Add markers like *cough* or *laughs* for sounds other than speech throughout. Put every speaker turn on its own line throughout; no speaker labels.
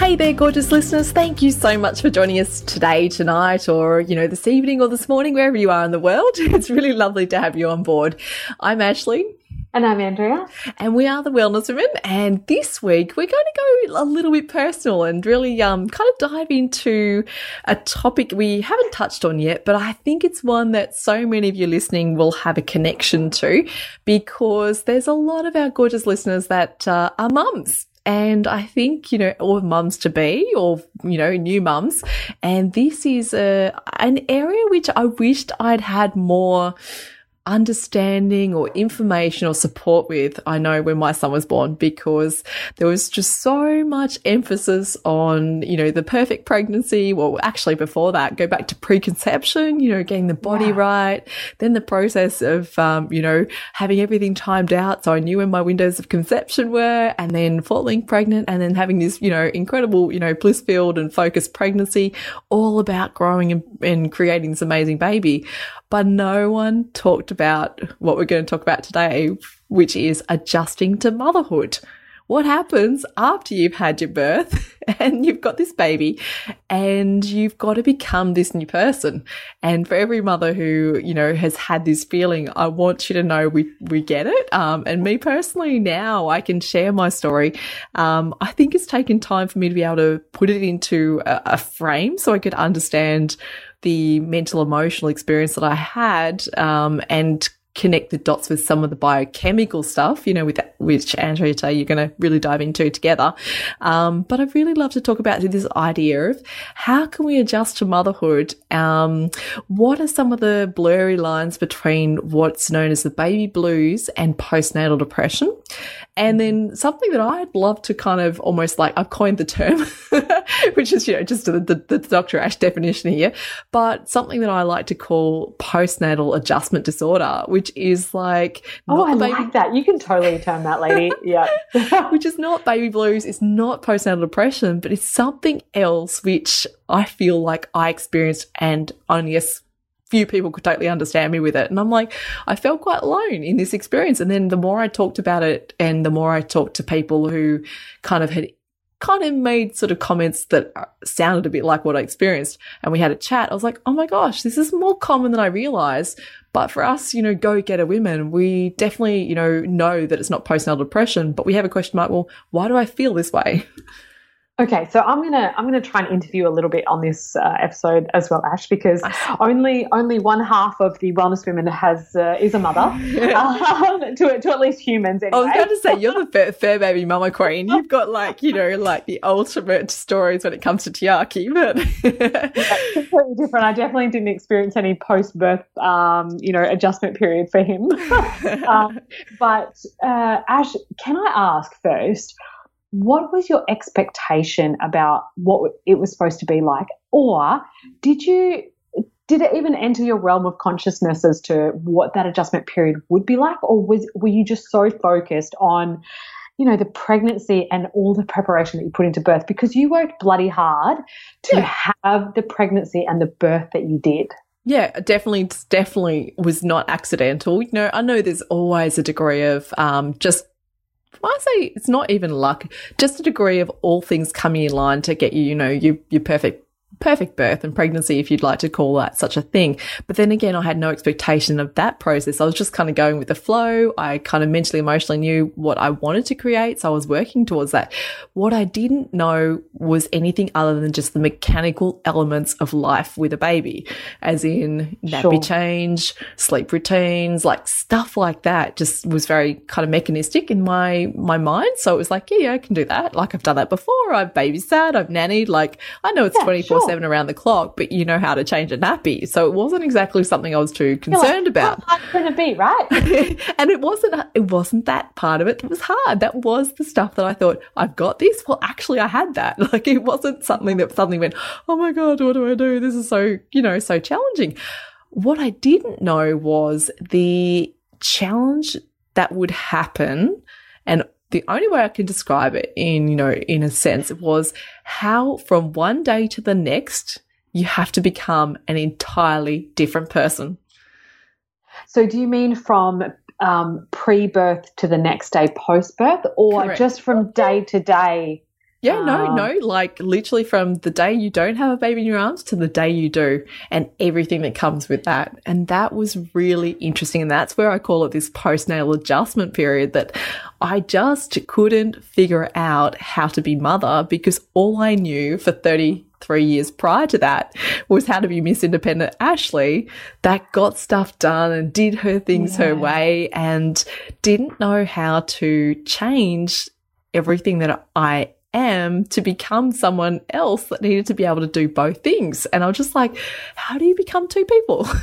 Hey there, gorgeous listeners. Thank you so much for joining us today, tonight, or, you know, this evening or this morning, wherever you are in the world. *laughs* It's really lovely to have you on board. I'm Ashley.
And I'm Andrea.
And we are the Wellness Women. And this week we're going to go a little bit personal and really um, kind of dive into a topic we haven't touched on yet, but I think it's one that so many of you listening will have a connection to because there's a lot of our gorgeous listeners that uh, are mums and I think, you know, or mums to be or, you know, new mums. And this is a, an area which I wished I'd had more understanding or information or support with, I know when my son was born, because there was just so much emphasis on, you know, the perfect pregnancy. Well, actually before that, go back to preconception, you know, getting the body yeah. right, then the process of, um, you know, having everything timed out. So I knew when my windows of conception were and then falling pregnant and then having this, you know, incredible, you know, bliss filled and focused pregnancy, all about growing and, and creating this amazing baby but no one talked about what we're going to talk about today, which is adjusting to motherhood. What happens after you've had your birth *laughs* and you've got this baby and you've got to become this new person? And for every mother who, you know, has had this feeling, I want you to know we, we get it. Um, and me personally now I can share my story. Um, I think it's taken time for me to be able to put it into a, a frame so I could understand the mental emotional experience that I had um, and connect the dots with some of the biochemical stuff, you know, with which Andrea you're going to really dive into together. Um, but I'd really love to talk about this idea of how can we adjust to motherhood? Um, what are some of the blurry lines between what's known as the baby blues and postnatal depression? And then something that I'd love to kind of almost like I've coined the term, *laughs* which is, you know, just the, the, the Dr. Ash definition here, but something that I like to call postnatal adjustment disorder, which is like,
oh, I baby- like that. You can totally term that, lady. *laughs* yeah.
which is not baby blues. It's not postnatal depression, but it's something else which I feel like I experienced and only a few people could totally understand me with it. And I'm like, I felt quite alone in this experience. And then the more I talked about it and the more I talked to people who kind of had kind of made sort of comments that uh, sounded a bit like what I experienced. And we had a chat. I was like, oh my gosh, this is more common than I realized. But for us, you know, go getter women, we definitely, you know, know that it's not postnatal depression, but we have a question mark. Well, why do I feel this way? *laughs*
Okay, so I'm gonna I'm gonna try and interview a little bit on this uh, episode as well, Ash, because only only one half of the wellness women has uh, is a mother *laughs* um, to to at least humans. Anyway.
I was going to say you're the *laughs* fair, fair baby mama queen. You've got like you know like the ultimate stories when it comes to Tiaki, but
yeah, *laughs* completely different. I definitely didn't experience any post birth um, you know adjustment period for him. um, but uh, Ash, can I ask first? What was your expectation about what it was supposed to be like? Or did you did it even enter your realm of consciousness as to what that adjustment period would be like or was were you just so focused on you know the pregnancy and all the preparation that you put into birth because you worked bloody hard to yeah. have the pregnancy and the birth that you did
yeah, definitely, definitely was not accidental. You know, I know there's always a degree of um, just I say it's not even luck, just a degree of all things coming in line to get you, you know, you, your perfect perfect birth and pregnancy, if you'd like to call that such a thing. But then again, I had no expectation of that process. I was just kind of going with the flow. I kind of mentally, emotionally knew what I wanted to create. So I was working towards that. What I didn't know was anything other than just the mechanical elements of life with a baby, as in nappy sure. change, sleep routines, like stuff like that just was very kind of mechanistic in my, my mind. So it was like, yeah, yeah, I can do that. Like I've done that before. I've babysat, I've nannied. Like I know it's yeah, 24 seven around the clock, but you know how to change a nappy. So it wasn't exactly something I was too concerned like, about.
How hard can it be, right? *laughs*
and it wasn't. It wasn't that part of it. It was hard. That was the stuff that I thought I've got this. Well, actually, I had that. *laughs* Like it wasn't something that suddenly went, oh my god, what do I do? This is so you know so challenging. what I didn't know was the challenge that would happen and the only way I can describe it in, you know, in a sense was how from one day to the next, you have to become an entirely different person.
So, do you mean from um, pre birth to the next day post birth, or Correct. just from day to day?
Yeah, no, um, no, like literally from the day you don't have a baby in your arms to the day you do, and everything that comes with that. And that was really interesting. And that's where I call it this postnatal adjustment period that I just couldn't figure out how to be mother because all I knew for 33 years prior to that was how to be Miss Independent Ashley that got stuff done and did her things yeah. her way and didn't know how to change everything that I am to become someone else that needed to be able to do both things. And I was just like, how do you become two people? *laughs*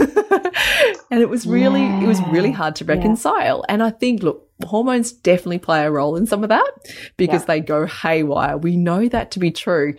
and it was really, yeah. it was really hard to reconcile. Yeah. And I think, look, hormones definitely play a role in some of that because yeah. they go haywire. We know that to be true.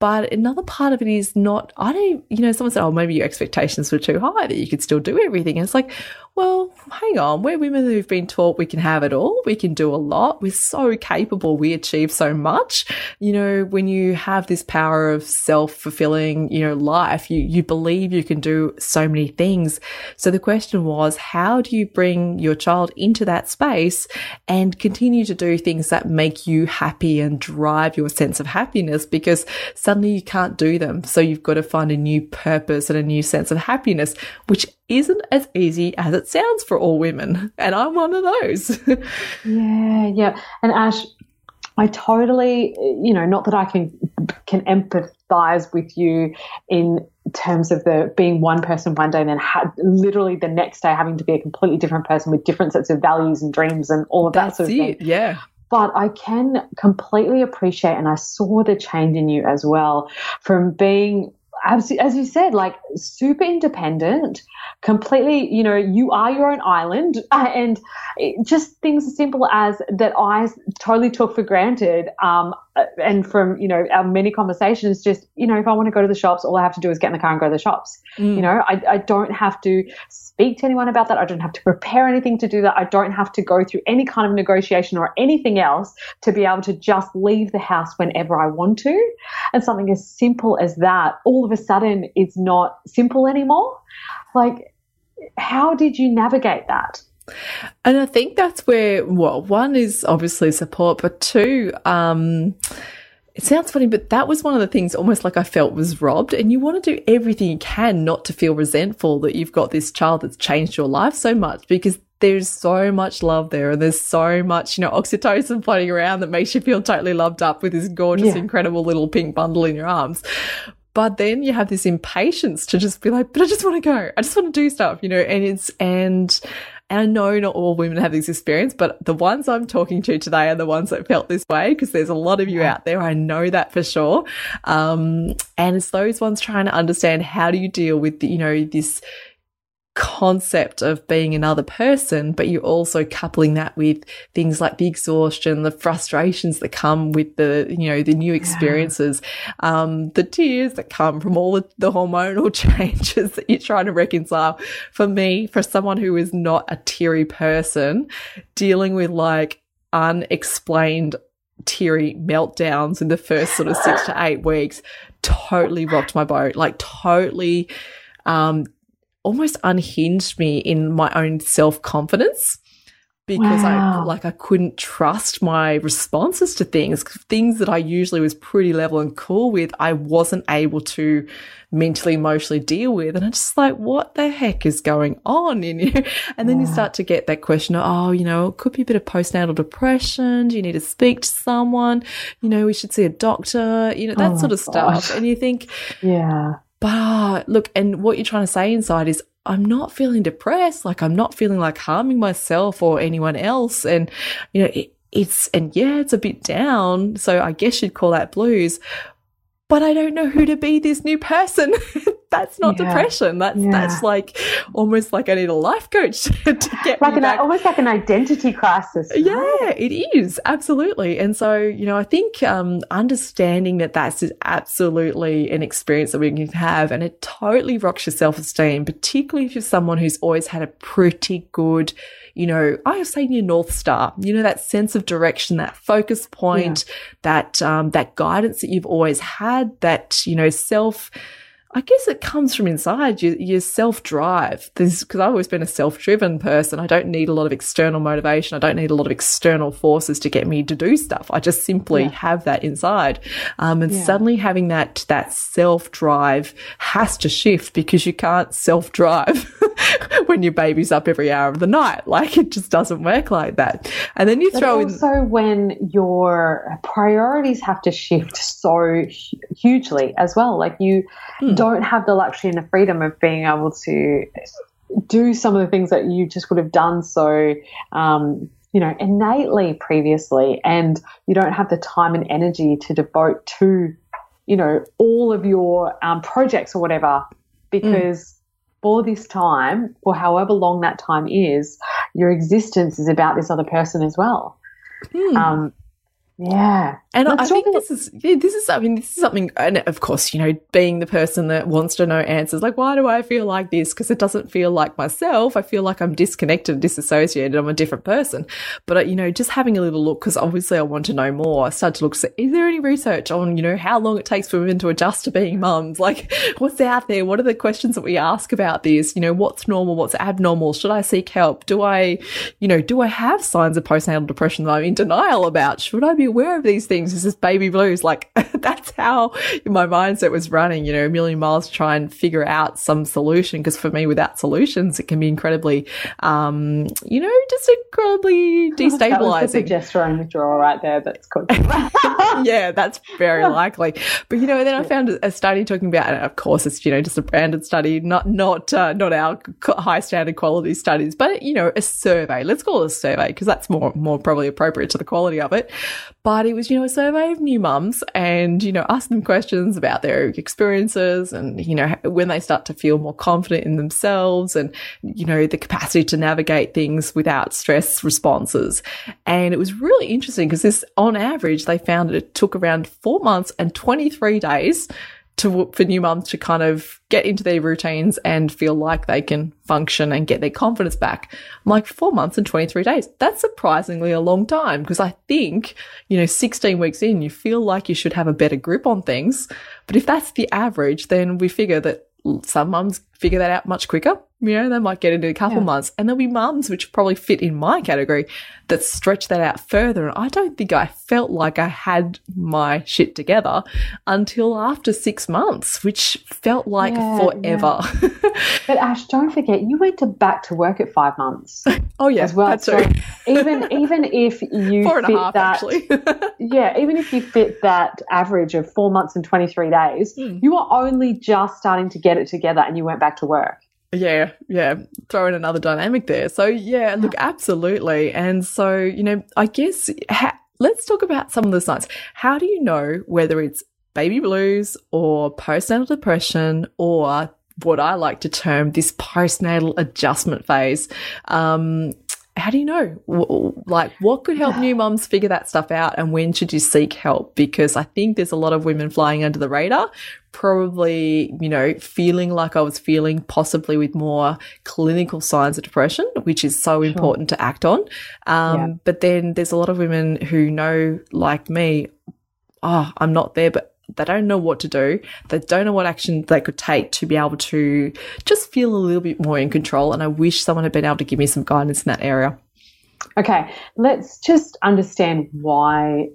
But another part of it is not, I don't, you know, someone said, oh, maybe your expectations were too high that you could still do everything. And it's like, well, hang on, we're women who've been taught we can have it all. We can do a lot. We're so capable. We achieve so much. You know, when you have this power of self fulfilling, you know, life, you, you believe you can do so many things. So the question was, how do you bring your child into that space and continue to do things that make you happy and drive your sense of happiness? Because suddenly you can't do them. So you've got to find a new purpose and a new sense of happiness, which isn't as easy as it sounds for all women. And I'm one of those. *laughs*
yeah, yeah. And Ash, I totally, you know, not that I can can empathize with you in terms of the being one person one day and then ha- literally the next day having to be a completely different person with different sets of values and dreams and all of
That's
that sort of
it,
thing.
Yeah.
But I can completely appreciate, and I saw the change in you as well from being as, as you said, like super independent, completely, you know, you are your own island. *laughs* And just things as simple as that I totally took for granted. Um, and from, you know, our many conversations, just, you know, if I want to go to the shops, all I have to do is get in the car and go to the shops. Mm. You know, I, I don't have to speak to anyone about that. I don't have to prepare anything to do that. I don't have to go through any kind of negotiation or anything else to be able to just leave the house whenever I want to. And something as simple as that, all of a sudden, it's not simple anymore. Like, how did you navigate that?
And I think that's where, well, one is obviously support, but two, um, it sounds funny, but that was one of the things almost like I felt was robbed. And you want to do everything you can not to feel resentful that you've got this child that's changed your life so much because there's so much love there and there's so much, you know, oxytocin floating around that makes you feel totally loved up with this gorgeous, yeah. incredible little pink bundle in your arms. But then you have this impatience to just be like, but I just want to go. I just want to do stuff, you know, and it's, and, and I know not all women have this experience, but the ones I'm talking to today are the ones that felt this way because there's a lot of you out there. I know that for sure. Um, and it's those ones trying to understand how do you deal with, the, you know, this, concept of being another person, but you're also coupling that with things like the exhaustion, the frustrations that come with the, you know, the new experiences, yeah. um, the tears that come from all the, the hormonal *laughs* changes that you're trying to reconcile. For me, for someone who is not a teary person, dealing with like unexplained teary meltdowns in the first sort of six to eight weeks totally rocked my boat, like totally um, almost unhinged me in my own self confidence because wow. I like I couldn't trust my responses to things, things that I usually was pretty level and cool with. I wasn't able to mentally, emotionally deal with, and I'm just like, what the heck is going on in you? *laughs* And then yeah. you start to get that question, oh, you know, it could be a bit of postnatal depression. Do you need to speak to someone? You know, we should see a doctor. You know, that oh sort of gosh. stuff. And you think,
yeah,
but look, and what you're trying to say inside is, I'm not feeling depressed. Like I'm not feeling like harming myself or anyone else. And, you know, it, it's, and yeah, it's a bit down. So I guess you'd call that blues, but I don't know who to be this new person. *laughs* that's not
Yeah.
depression. That's
Yeah.
that's like almost like I need a life coach *laughs* to get
like
me
an
back.
almost like an identity crisis. right?
Yeah, it is absolutely. And so, you know, I think um, understanding that that's absolutely an experience that we can have, and it totally rocks your self esteem, particularly if you're someone who's always had a pretty good, you know, I was saying your north star. You know, that sense of direction, that focus point, that um, that guidance that you've always had, that you know, self. I guess it comes from inside your, your self drive. Because I've always been a self driven person. I don't need a lot of external motivation. I don't need a lot of external forces to get me to do stuff. I just simply
Yeah.
have that inside. Um, and
Yeah.
suddenly having that, that self drive has to shift because you can't self drive *laughs* *laughs* when your baby's up every hour of the night. Like it just doesn't work like that. And then you
But
throw in.
also when your priorities have to shift so hugely as well. Like you
Hmm.
don't have the luxury and the freedom of being able to do some of the things that you just would have done so um, you know innately previously and you don't have the time and energy to devote to you know all of your um, projects or whatever because for this time for however long that time is your existence is about this other person as well
Hmm.
um, yeah.
And I, I think this is yeah, this is I mean this is something and of course you know being the person that wants to know answers like why do I feel like this? Because it doesn't feel like myself. I feel like I'm disconnected disassociated I'm a different person. But uh, you know just having a little look because obviously I want to know more. I start to look say is there any research on you know how long it takes for women to adjust to being mums? Like *laughs* what's out there? What are the questions that we ask about this? You know what's normal? What's abnormal? Should I seek help? Do I you know do I have signs of postnatal depression that I'm in denial about? Should I be aware of these things is this baby blues like *laughs* that's how my mindset was running you know a million miles to try and figure out some solution because for me without solutions it can be incredibly um you know just incredibly *laughs*
That was the
destabilizing
progesterone withdrawal right there. That's good. *laughs*
yeah, that's very likely. But you know, then I found a study talking about, and of course, it's you know just a branded study, not not uh, not our high standard quality studies, but you know, a survey. Let's call it a survey because that's more more probably appropriate to the quality of it. But it was you know a survey of new mums, and you know, ask them questions about their experiences, and you know when they start to feel more confident in themselves, and you know the capacity to navigate things without stress responses. And it was really interesting because this, on average, they found that it took around four months and 23 days to, for new mums to kind of get into their routines and feel like they can function and get their confidence back. I'm like, four months and 23 days. That's surprisingly a long time because I think, you know, 16 weeks in, you feel like you should have a better grip on things. But if that's the average, then we figure that some mums figure that out much quicker. You know, they might get into a couple
Yeah.
months and there'll be mums which probably fit in my category that stretch that out further. And I don't think I felt like I had my shit together until after six months, which felt like
Yeah,
forever. *laughs*
But Ash, don't forget, you went to back to work at five months *laughs*
oh, yeah,
as well.
that's
So
true.
even *laughs* even if you
Four and a
fit
half,
that,
actually.
yeah, even if you fit that average of four months and twenty three days,
Hmm.
you are only just starting to get it together, and you went back to work.
Yeah, yeah. Throw in another dynamic there. So, yeah, look, absolutely. And so, you know, I guess ha- let's talk about some of the signs. How do you know whether it's baby blues or postnatal depression or what I like to term this postnatal adjustment phase? Um, how do you know? Like, what could help new mums figure that stuff out, and when should you seek help? Because I think there's a lot of women flying under the radar, probably, you know, feeling like I was feeling, possibly with more clinical signs of depression, which is so important to act on. Um,
Yeah.
But then there's a lot of women who know, like me, oh, I'm not there, but they don't know what to do. They don't know what action they could take to be able to just feel a little bit more in control. And I wish someone had been able to give me some guidance in that area.
Okay, let's just understand why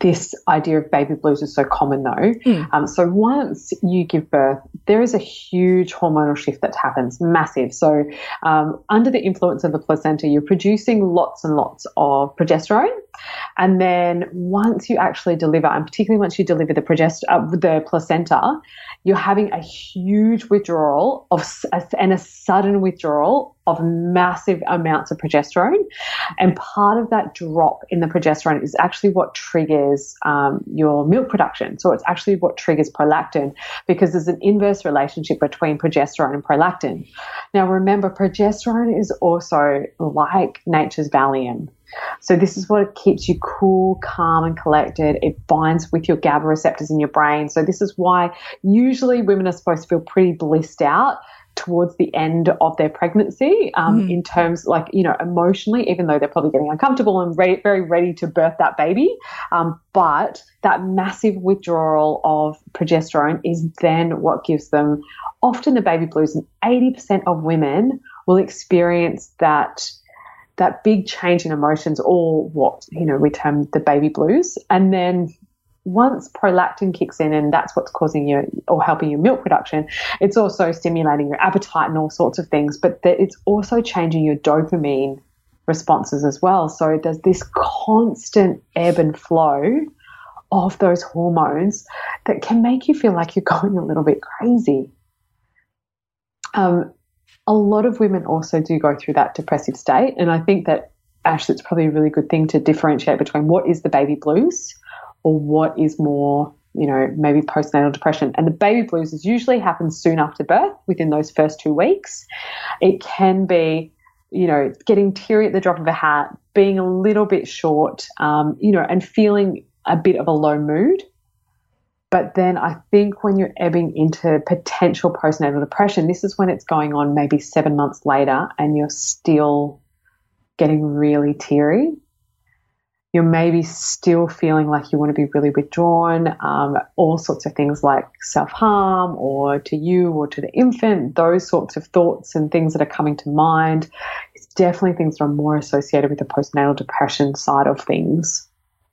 this idea of baby blues is so common, though.
Mm.
Um, so once you give birth, there is a huge hormonal shift that happens, massive. So um, under the influence of the placenta, you're producing lots and lots of progesterone, and then once you actually deliver, and particularly once you deliver the progest- uh, the placenta, you're having a huge withdrawal of and a sudden withdrawal of massive amounts of progesterone. And part of that drop in the progesterone is actually what triggers um, your milk production. So it's actually what triggers prolactin because there's an inverse relationship between progesterone and prolactin. Now, remember, progesterone is also like nature's Valium. So this is what keeps you cool, calm, and collected. It binds with your GABA receptors in your brain. So this is why usually women are supposed to feel pretty blissed out towards the end of their pregnancy um, mm. in terms like you know emotionally even though they're probably getting uncomfortable and re- very ready to birth that baby um, but that massive withdrawal of progesterone is then what gives them often the baby blues and 80% of women will experience that that big change in emotions or what you know we term the baby blues and then once prolactin kicks in and that's what's causing you or helping your milk production it's also stimulating your appetite and all sorts of things but it's also changing your dopamine responses as well so there's this constant ebb and flow of those hormones that can make you feel like you're *laughs* going a little bit crazy um, a lot of women also do go through that depressive state. And I think that, Ash, it's probably a really good thing to differentiate between what is the baby blues or what is more, you know, maybe postnatal depression. And the baby blues is usually happens soon after birth, within those first two weeks. It can be, you know, getting teary at the drop of a hat, being a little bit short, um, you know, and feeling a bit of a low mood. But then I think when you're ebbing into potential postnatal depression, this is when it's going on maybe seven months later and you're still getting really teary. You're maybe still feeling like you want to be really withdrawn, um, all sorts of things like self harm or to you or to the infant, those sorts of thoughts and things that are coming to mind. It's definitely things that are more associated with the postnatal depression side of things.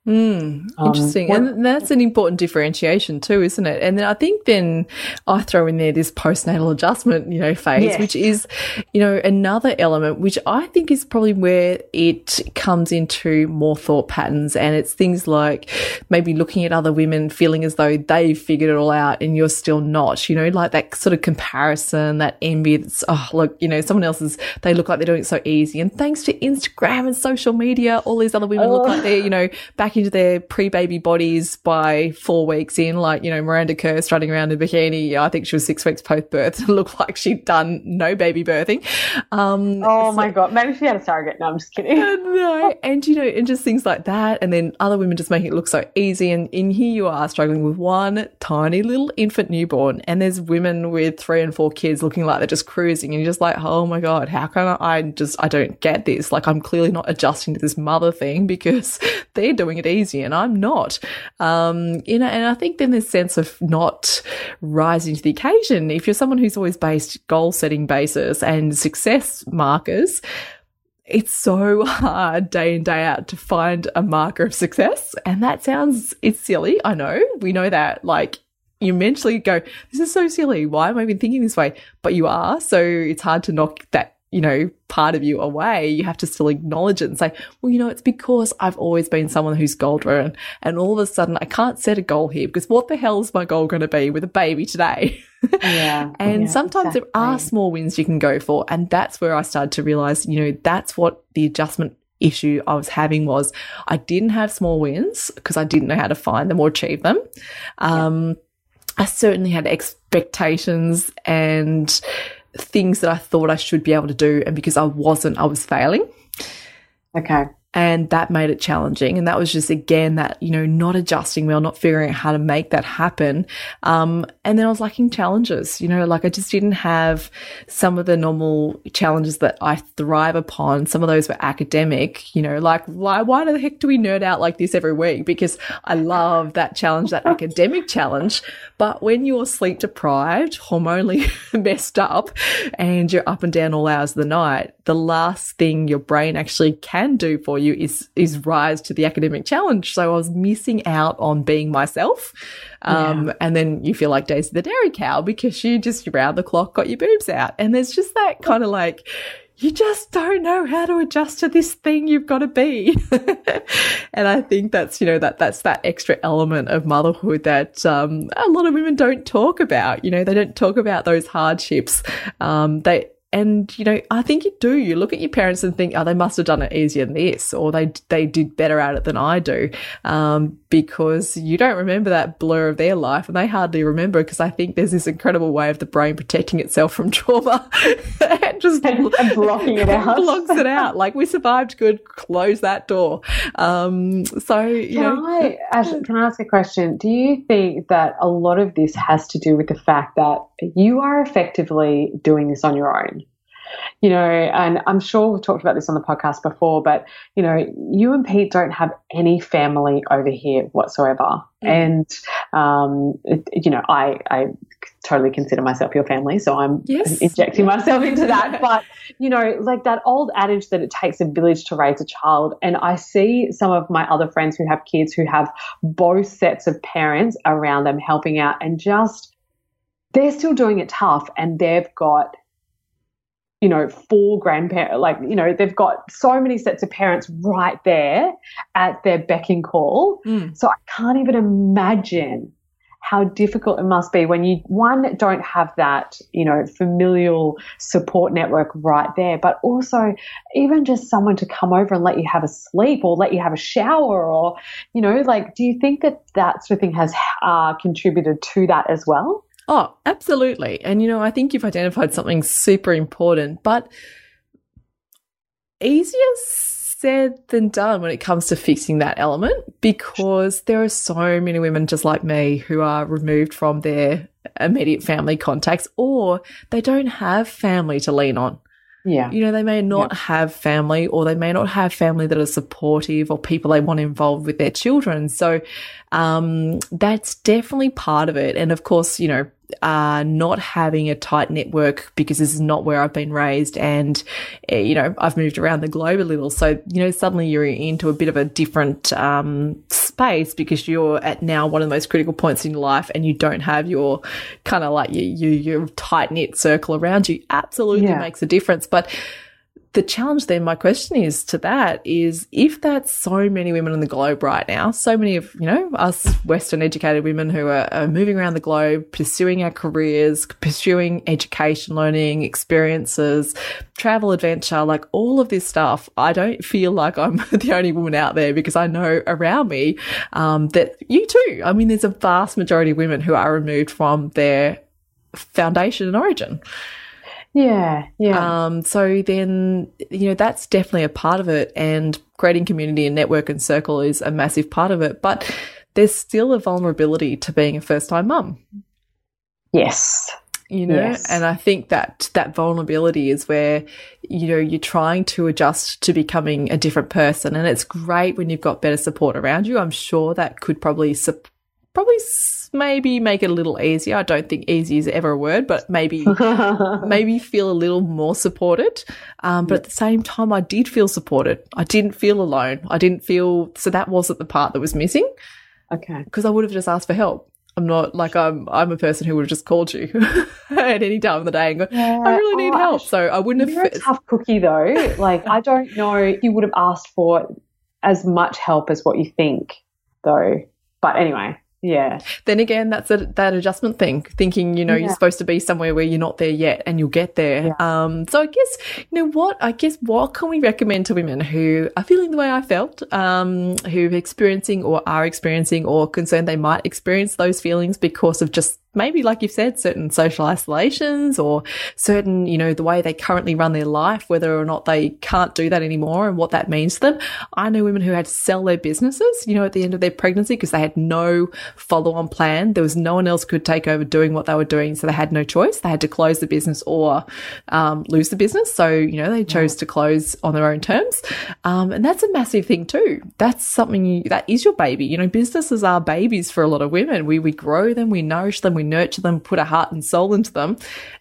Mm, interesting. Um, and that's an important differentiation too, isn't it? And then I think then I throw in there this postnatal adjustment, you know, phase, yes. which is, you know, another element, which I think is probably where it comes into more thought patterns. And it's things like maybe looking at other women feeling as though they've figured it all out and you're still not, you know, like that sort of comparison, that envy that's, oh, look, you know, someone else's, they look like they're doing it so easy. And thanks to Instagram and social media, all these other women oh. look like they're, you know, back into their pre-baby bodies by four weeks in, like, you know, Miranda Kerr strutting around in a bikini. I think she was six weeks post-birth. And *laughs* looked like she'd done no baby birthing.
Um, oh so, my God. Maybe she had a surrogate. No, I'm just kidding.
no. And, you know, and just things like that. And then other women just making it look so easy. And in here you are struggling with one tiny little infant newborn. And there's women with three and four kids looking like they're just cruising. And you're just like, oh my God, how can I just, I don't get this. Like I'm clearly not adjusting to this mother thing *laughs* because they're doing it easy and I'm not. Um, you know, and I think then this sense of not rising to the occasion. If you're someone who's always based goal setting basis and success markers, it's so *laughs* hard day in day out to find a marker of success and that sounds it's silly i know we know that like you mentally go this is so silly why am i even thinking this way but you are so it's hard to knock that you know, part of you away, you have to still acknowledge it and say, well, you know, it's because I've always been someone who's goal driven. And all of a sudden I can't set a goal here because what the hell is my goal going to be with a baby today? *laughs* Yeah. and yeah, sometimes exactly. there are small wins you can go for. And that's where I started to realize, you know, that's what the adjustment issue I was having was I didn't have small wins because I didn't know how to find them or achieve them. Um, yeah. I certainly had expectations and things that I thought I should be able to do. And because I wasn't, I was failing.
Okay.
And that made it challenging. And that was just, again, that, you know, not adjusting well, not figuring out how to make that happen. Um, and then I was lacking challenges, you know, like I just didn't have some of the normal challenges that I thrive upon. Some of those were academic, you know, like why, why the heck do we nerd out like this every week? Because I love that challenge, that academic challenge. But when you're sleep deprived, hormonally *laughs* messed up, and you're up and down all hours of the night, the last thing your brain actually can do for you is is rise to the academic challenge. So I was missing out on being myself. Um, yeah. and then you feel like Daisy the Dairy Cow because you just round the clock got your boobs out. And there's just that kind of like, you just don't know how to adjust to this thing you've got to be. *laughs* and I think that's, you know, that that's that extra element of motherhood that um, a lot of women don't talk about. You know, they don't talk about those hardships. Um, they And, you know, I think you do. You look at your parents and think, oh, they must have done it easier than this, or they, they did better at it than I do. Um, because you don't remember that blur of their life and they hardly remember because I think there's this incredible way of the brain protecting itself from trauma *laughs* and just
and, and blocking it *laughs* out.
blocks it out. Like we survived good, close that door. Um, so, you
can
know.
I, Ash, can I ask a question? Do you think that a lot of this has to do with the fact that you are effectively doing this on your own? You know, and I'm sure we've talked about this on the podcast before, but you know, you and Pete don't have any family over here whatsoever, mm. and um, it, you know, I I totally consider myself your family, so I'm yes. injecting myself *laughs* into that. but you know, like that old adage that it takes a village to raise a child, and I see some of my other friends who have kids who have both sets of parents around them helping out, and just they're still doing it tough, and they've got you know, four grandparents, like, you know, they've got so many sets of parents right there at their beck and call. Mm. So I can't even imagine how difficult it must be when you, one, don't have that, you know, familial support network right there, but also even just someone to come over and let you have a sleep or let you have a shower or, you know, like, do you think that that sort of thing has uh, contributed to that as well?
Oh, absolutely. And, you know, I think you've identified something super important, but easier said than done when it comes to fixing that element because there are so many women just like me who are removed from their immediate family contacts or they don't have family to lean on.
Yeah.
You know, they may not yeah. have family or they may not have family that are supportive or people they want involved with their children. So, um, that's definitely part of it. And of course, you know, uh, not having a tight network because this is not where I've been raised. And, uh, you know, I've moved around the globe a little. So, you know, suddenly you're into a bit of a different, um, space because you're at now one of the most critical points in your life and you don't have your kind of like your, your, your tight knit circle around you. Absolutely yeah. makes a difference. But, the challenge then, my question is to that is if that's so many women on the globe right now, so many of, you know, us Western educated women who are, are moving around the globe, pursuing our careers, pursuing education, learning, experiences, travel, adventure, like all of this stuff, I don't feel like I'm *laughs* the only woman out there because I know around me um, that you too. I mean, there's a vast majority of women who are removed from their foundation and origin.
Yeah, yeah.
Um, so then, you know, that's definitely a part of it. And creating community and network and circle is a massive part of it. But there's still a vulnerability to being a first time mum.
Yes.
You know, yes. and I think that that vulnerability is where, you know, you're trying to adjust to becoming a different person. And it's great when you've got better support around you. I'm sure that could probably, probably maybe make it a little easier. I don't think easy is ever a word, but maybe *laughs* maybe feel a little more supported. Um, but at the same time, I did feel supported. I didn't feel alone. I didn't feel so that wasn't the part that was missing.
Okay,
because I would have just asked for help. I'm not like I'm. I'm a person who would have just called you *laughs* at any time of the day and go, yeah. "I really need oh, help." So I wouldn't
you're
have.
a tough cookie, though. *laughs* Like I don't know if you would have asked for as much help as what you think, though. But anyway, yeah.
Then again, that's a, that adjustment thing, thinking, you know, yeah. you're supposed to be somewhere where you're not there yet and you'll get there. Yeah. Um, so I guess, you know what, I guess what can we recommend to women who are feeling the way I felt, um, who are experiencing or are experiencing or concerned they might experience those feelings because of just maybe, like you've said, certain social isolations or certain, you know, the way they currently run their life, whether or not they can't do that anymore and what that means to them. I know women who had to sell their businesses, you know, at the end of their pregnancy because they had no follow on plan. There was no one else could take over doing what they were doing. So they had no choice. They had to close the business or um, lose the business. So, you know, they chose yeah. to close on their own terms. Um, and that's a massive thing too. That's something you, that is your baby. You know, businesses are babies for a lot of women. We, we grow them, we nourish them, we nurture them, put a heart and soul into them.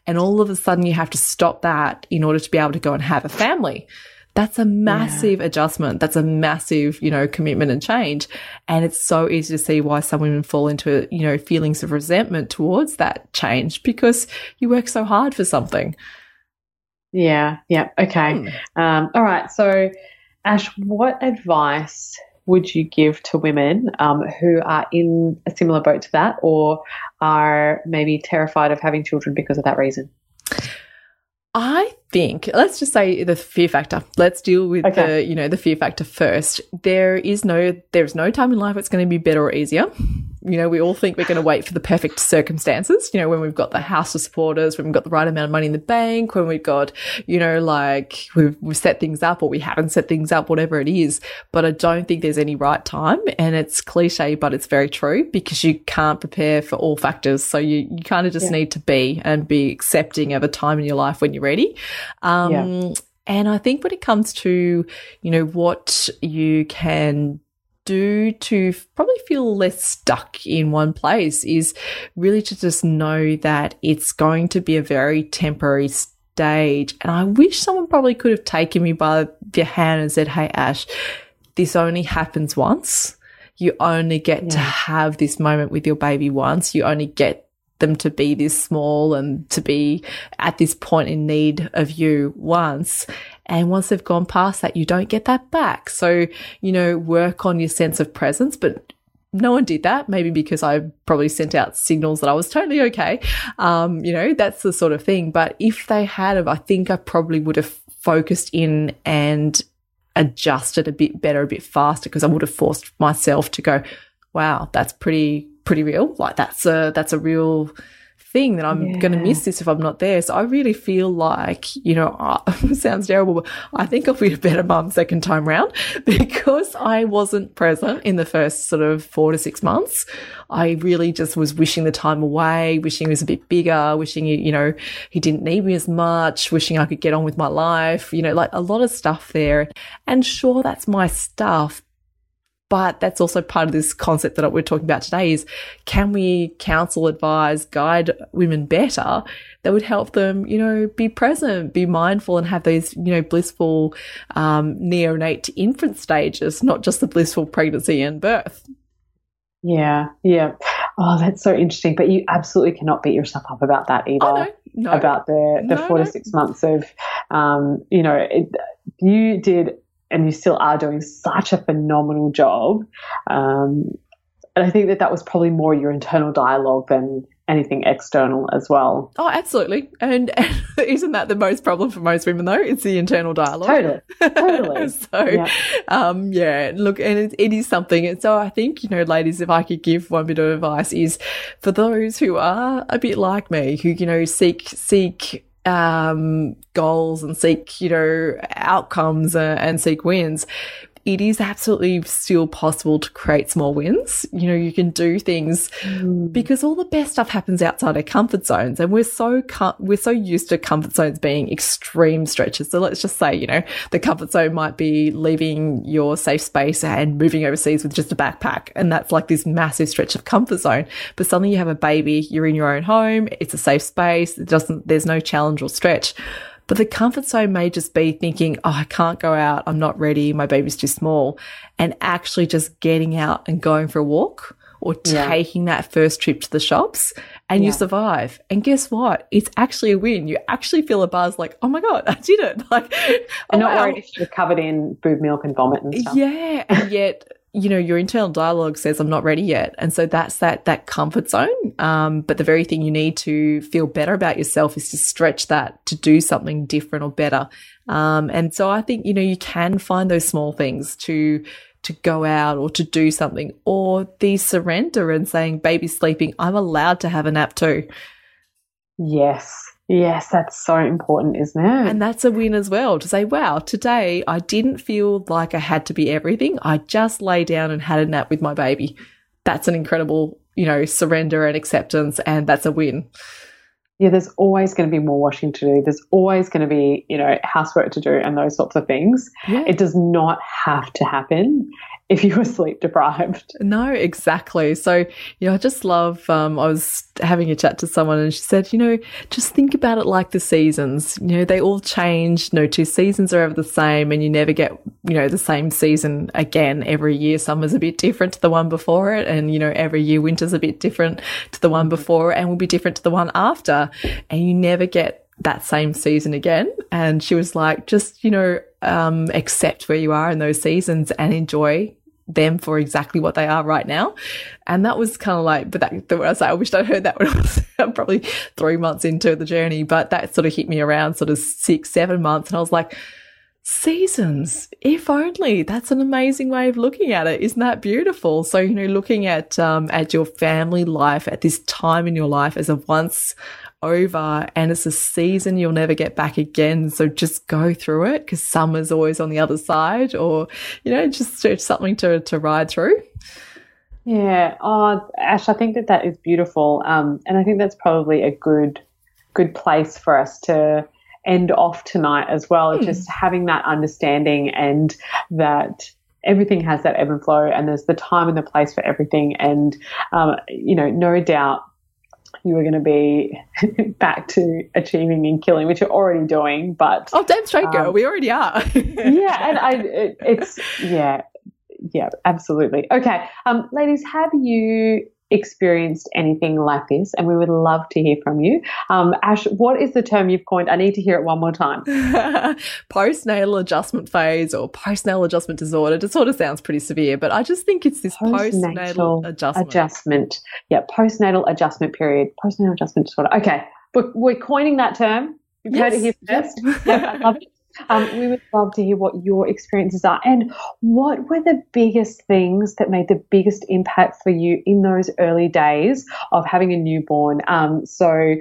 And all of a sudden you have to stop that in order to be able to go and have a family. That's a massive yeah. adjustment. That's a massive, you know, commitment and change. And it's so easy to see why some women fall into, you know, feelings of resentment towards that change because you work so hard for something.
Yeah. Yeah. Okay. Hmm. Um, all right. So, Ash, what advice would you give to women um, who are in a similar boat to that or are maybe terrified of having children because of that reason?
I think let's just say the fear factor let's deal with
Okay.
the you know the fear factor first there is no there's no time in life it's going to be better or easier you know we all think we're going to wait for the perfect circumstances you know when we've got the house to support us when we've got the right amount of money in the bank when we've got you know like we've, we've set things up or we haven't set things up whatever it is but i don't think there's any right time and it's cliche but it's very true because you can't prepare for all factors so you, you kind of just
Yeah.
need to be and be accepting of a time in your life when you're ready um,
Yeah.
And I think when it comes to, you know, what you can do to probably feel less stuck in one place is really to just know that it's going to be a very temporary stage. And I wish someone probably could have taken me by the hand and said, Hey, Ash, this only happens once. You only get to have this moment with your baby once. You only get them to be this small and to be at this point in need of you once. And once they've gone past that, you don't get that back. So, you know, work on your sense of presence, but no one did that. Maybe because I probably sent out signals that I was totally okay. Um, you know, that's the sort of thing. But if they had, I think I probably would have focused in and adjusted a bit better, a bit faster, because I would have forced myself to go, wow, that's pretty, pretty real. Like that's a, that's a real thing that I'm going to miss this if I'm not there. So I really feel like, you know, uh, *laughs* sounds terrible, but I think I'll be a better mum second time round *laughs* because I wasn't present in the first sort of four to six months. I really just was wishing the time away, wishing he was a bit bigger, wishing, you know, he didn't need me as much, wishing I could get on with my life, you know, like a lot of stuff there. And sure, that's my stuff, but that's also part of this concept that we're talking about today is can we counsel, advise, guide women better that would help them, you know, be present, be mindful and have these, you know, blissful um, neonate to infant stages, not just the blissful pregnancy and birth.
Yeah, yeah. Oh, that's so interesting. But you absolutely cannot beat yourself up about that either.
Oh, no, no.
About the, the
No,
four to six months of, um, you know, it, you did and you still are doing such a phenomenal job. Um, and I think that that was probably more your internal dialogue than anything external as well.
Oh, absolutely. And, and *laughs* isn't that the most problem for most women, though? It's the internal dialogue.
Totally. Totally. *laughs*
so,
Yeah.
um, yeah, look, and it, it is something. And so I think, you know, ladies, if I could give one bit of advice is for those who are a bit like me, who, you know, seek, seek, um, goals and seek, you know, outcomes uh, and seek wins. It is absolutely still possible to create small wins. You know, you can do things mm. because all the best stuff happens outside our comfort zones and we're so com- we're so used to comfort zones being extreme stretches. So let's just say you know the comfort zone might be leaving your safe space and moving overseas with just a backpack and that's like this massive stretch of comfort zone. But suddenly you have a baby you're in your own home it's a safe space it doesn't there's no challenge or stretch but the comfort zone may just be thinking, oh, I can't go out. I'm not ready. My baby's too small. And actually just getting out and going for a walk or
Yeah.
taking that first trip to the shops and you survive. And guess what? It's actually a win. You actually feel a buzz like, oh my God, I did it. *laughs* Like, oh,
And not
wow.
worried if you're covered in boob milk and vomit and stuff.
Yeah. And yet, you know, your internal dialogue says, I'm not ready yet. And so that's that, that comfort zone. Um, but the very thing you need to feel better about yourself is to stretch that to do something different or better. Um, and so I think, you know, you can find those small things to, to go out or to do something or the surrender and saying, baby's sleeping. I'm allowed to have a nap too.
Yes. Yes, that's so important, isn't it?
And that's a win as well to say, wow, today I didn't feel like I had to be everything. I just lay down and had a nap with my baby. That's an incredible, you know, surrender and acceptance. And that's a win.
yeah, there's always going to be more washing to do. There's always going to be, you know, housework to do and those sorts of things.
Yeah.
It does not have to happen if you were sleep deprived.
No, exactly. So, you know, I just love, um, I was having a chat to someone and she said, you know, just think about it like the seasons. You know, they all change. No two seasons are ever the same and you never get, you know, the same season again every year. Summer's a bit different to the one before it. And, you know, every year winter's a bit different to the one before and will be different to the one after. And you never get that same season again. And she was like, just, you know, um, accept where you are in those seasons and enjoy them for exactly what they are right now. And that was kind of like, but that, I was like, I wished I'd heard that when I was *laughs* probably three months into the journey, but that sort of hit me around sort of six, seven months. And I was like, seasons, if only. That's an amazing way of looking at it. Isn't that beautiful? So, you know, looking at, um, at your family life at this time in your life as a once over and it's a season you'll never get back again. So just go through it because summer's always on the other side or, you know, just something to, to ride through.
Yeah. Oh, Ash, I think that that is beautiful. Um, and I think that's probably a good, good place for us to end off tonight as well. Hmm. Just having that understanding and that everything has that ebb and flow and there's the time and the place for everything. And, um, you know, no doubt you were going to be *laughs* back to achieving and killing, which you're already doing. But
oh, damn straight, girl, um, we already are. *laughs*
yeah, and I, it, it's yeah, yeah, absolutely. Okay, um, ladies, have you experienced anything like this, and we would love to hear from you. Um, Ash, what is the term you've coined? I need to hear it one more time. *laughs*
postnatal adjustment phase or postnatal adjustment disorder. It sort of sounds pretty severe, but I just think it's this postnatal, postnatal adjustment.
Adjustment. Yeah, postnatal adjustment period. Postnatal adjustment disorder. Okay, we're, we're coining that term. You've yes. heard it here first. *laughs* Yep, I love it. Um, we would love to hear what your experiences are and what were the biggest things that made the biggest impact for you in those early days of having a newborn. Um, so,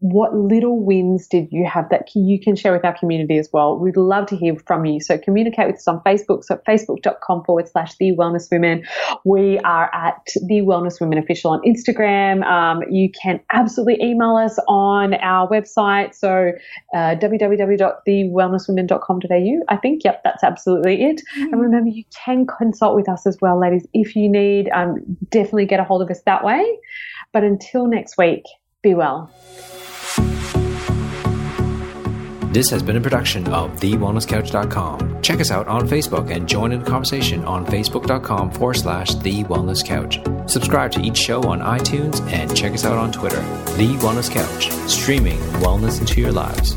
what little wins did you have that you can share with our community as well? We'd love to hear from you. So, communicate with us on Facebook. So, facebook.com forward slash the wellness women. We are at the wellness women official on Instagram. Um, you can absolutely email us on our website. So, uh, www.thewellnesswomen women.com.au. I think, yep, that's absolutely it. Mm. And remember, you can consult with us as well, ladies, if you need. Um, definitely get a hold of us that way. But until next week, be well.
This has been a production of TheWellnessCouch.com. Check us out on Facebook and join in the conversation on Facebook.com forward slash The Wellness Couch. Subscribe to each show on iTunes and check us out on Twitter. The Wellness Couch, streaming wellness into your lives.